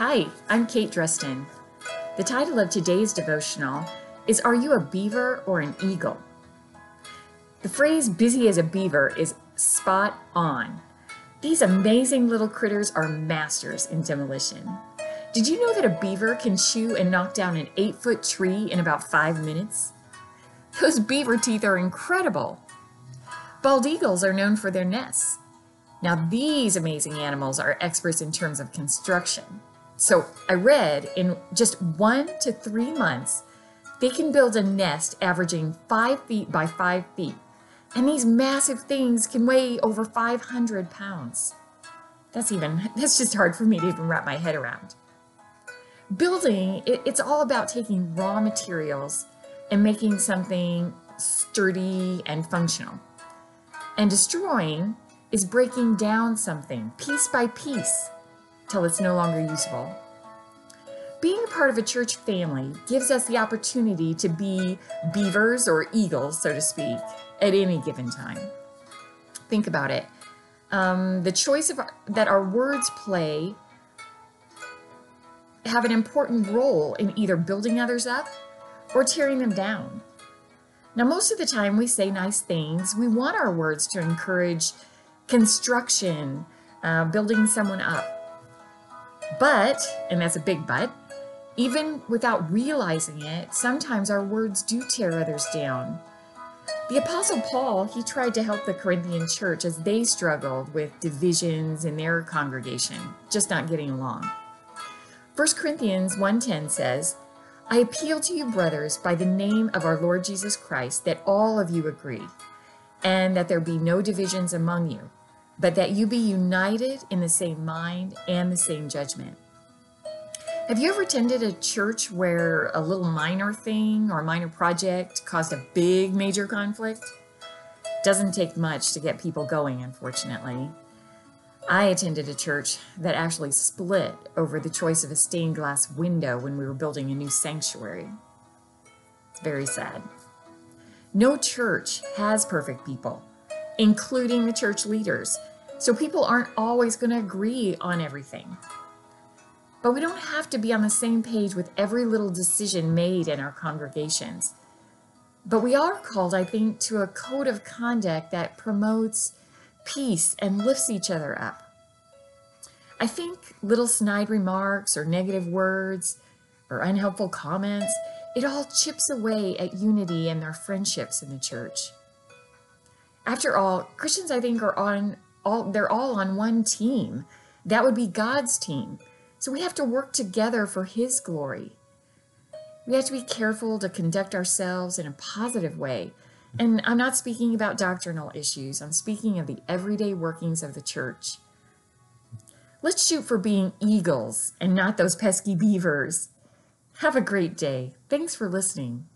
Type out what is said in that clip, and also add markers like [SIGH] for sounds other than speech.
Hi, I'm Kate Dreston. The title of today's devotional is Are You a Beaver or an Eagle? The phrase busy as a beaver is spot on. These amazing little critters are masters in demolition. Did you know that a beaver can chew and knock down an eight foot tree in about five minutes? Those beaver teeth are incredible. Bald eagles are known for their nests. Now, these amazing animals are experts in terms of construction. So, I read in just one to three months, they can build a nest averaging five feet by five feet. And these massive things can weigh over 500 pounds. That's even, [LAUGHS] that's just hard for me to even wrap my head around. Building, it, it's all about taking raw materials and making something sturdy and functional. And destroying is breaking down something piece by piece till it's no longer usable. Being a part of a church family gives us the opportunity to be beavers or eagles, so to speak, at any given time. Think about it. Um, the choice of our, that our words play have an important role in either building others up or tearing them down. Now, most of the time we say nice things. We want our words to encourage construction, uh, building someone up. But, and that's a big but, even without realizing it, sometimes our words do tear others down. The Apostle Paul, he tried to help the Corinthian church as they struggled with divisions in their congregation, just not getting along. 1 Corinthians 1:10 says, I appeal to you, brothers, by the name of our Lord Jesus Christ, that all of you agree, and that there be no divisions among you, but that you be united in the same mind and the same judgment. Have you ever attended a church where a little minor thing or minor project caused a big major conflict? Doesn't take much to get people going, unfortunately. I attended a church that actually split over the choice of a stained glass window when we were building a new sanctuary. It's very sad. No church has perfect people, including the church leaders, so people aren't always going to agree on everything. But we don't have to be on the same page with every little decision made in our congregations. But we are called, I think, to a code of conduct that promotes peace and lifts each other up. I think little snide remarks or negative words or unhelpful comments, it all chips away at unity and their friendships in the church. After all, Christians I think are on all they're all on one team. That would be God's team. So we have to work together for his glory. We have to be careful to conduct ourselves in a positive way and I'm not speaking about doctrinal issues, I'm speaking of the everyday workings of the church. Let's shoot for being eagles and not those pesky beavers. Have a great day. Thanks for listening.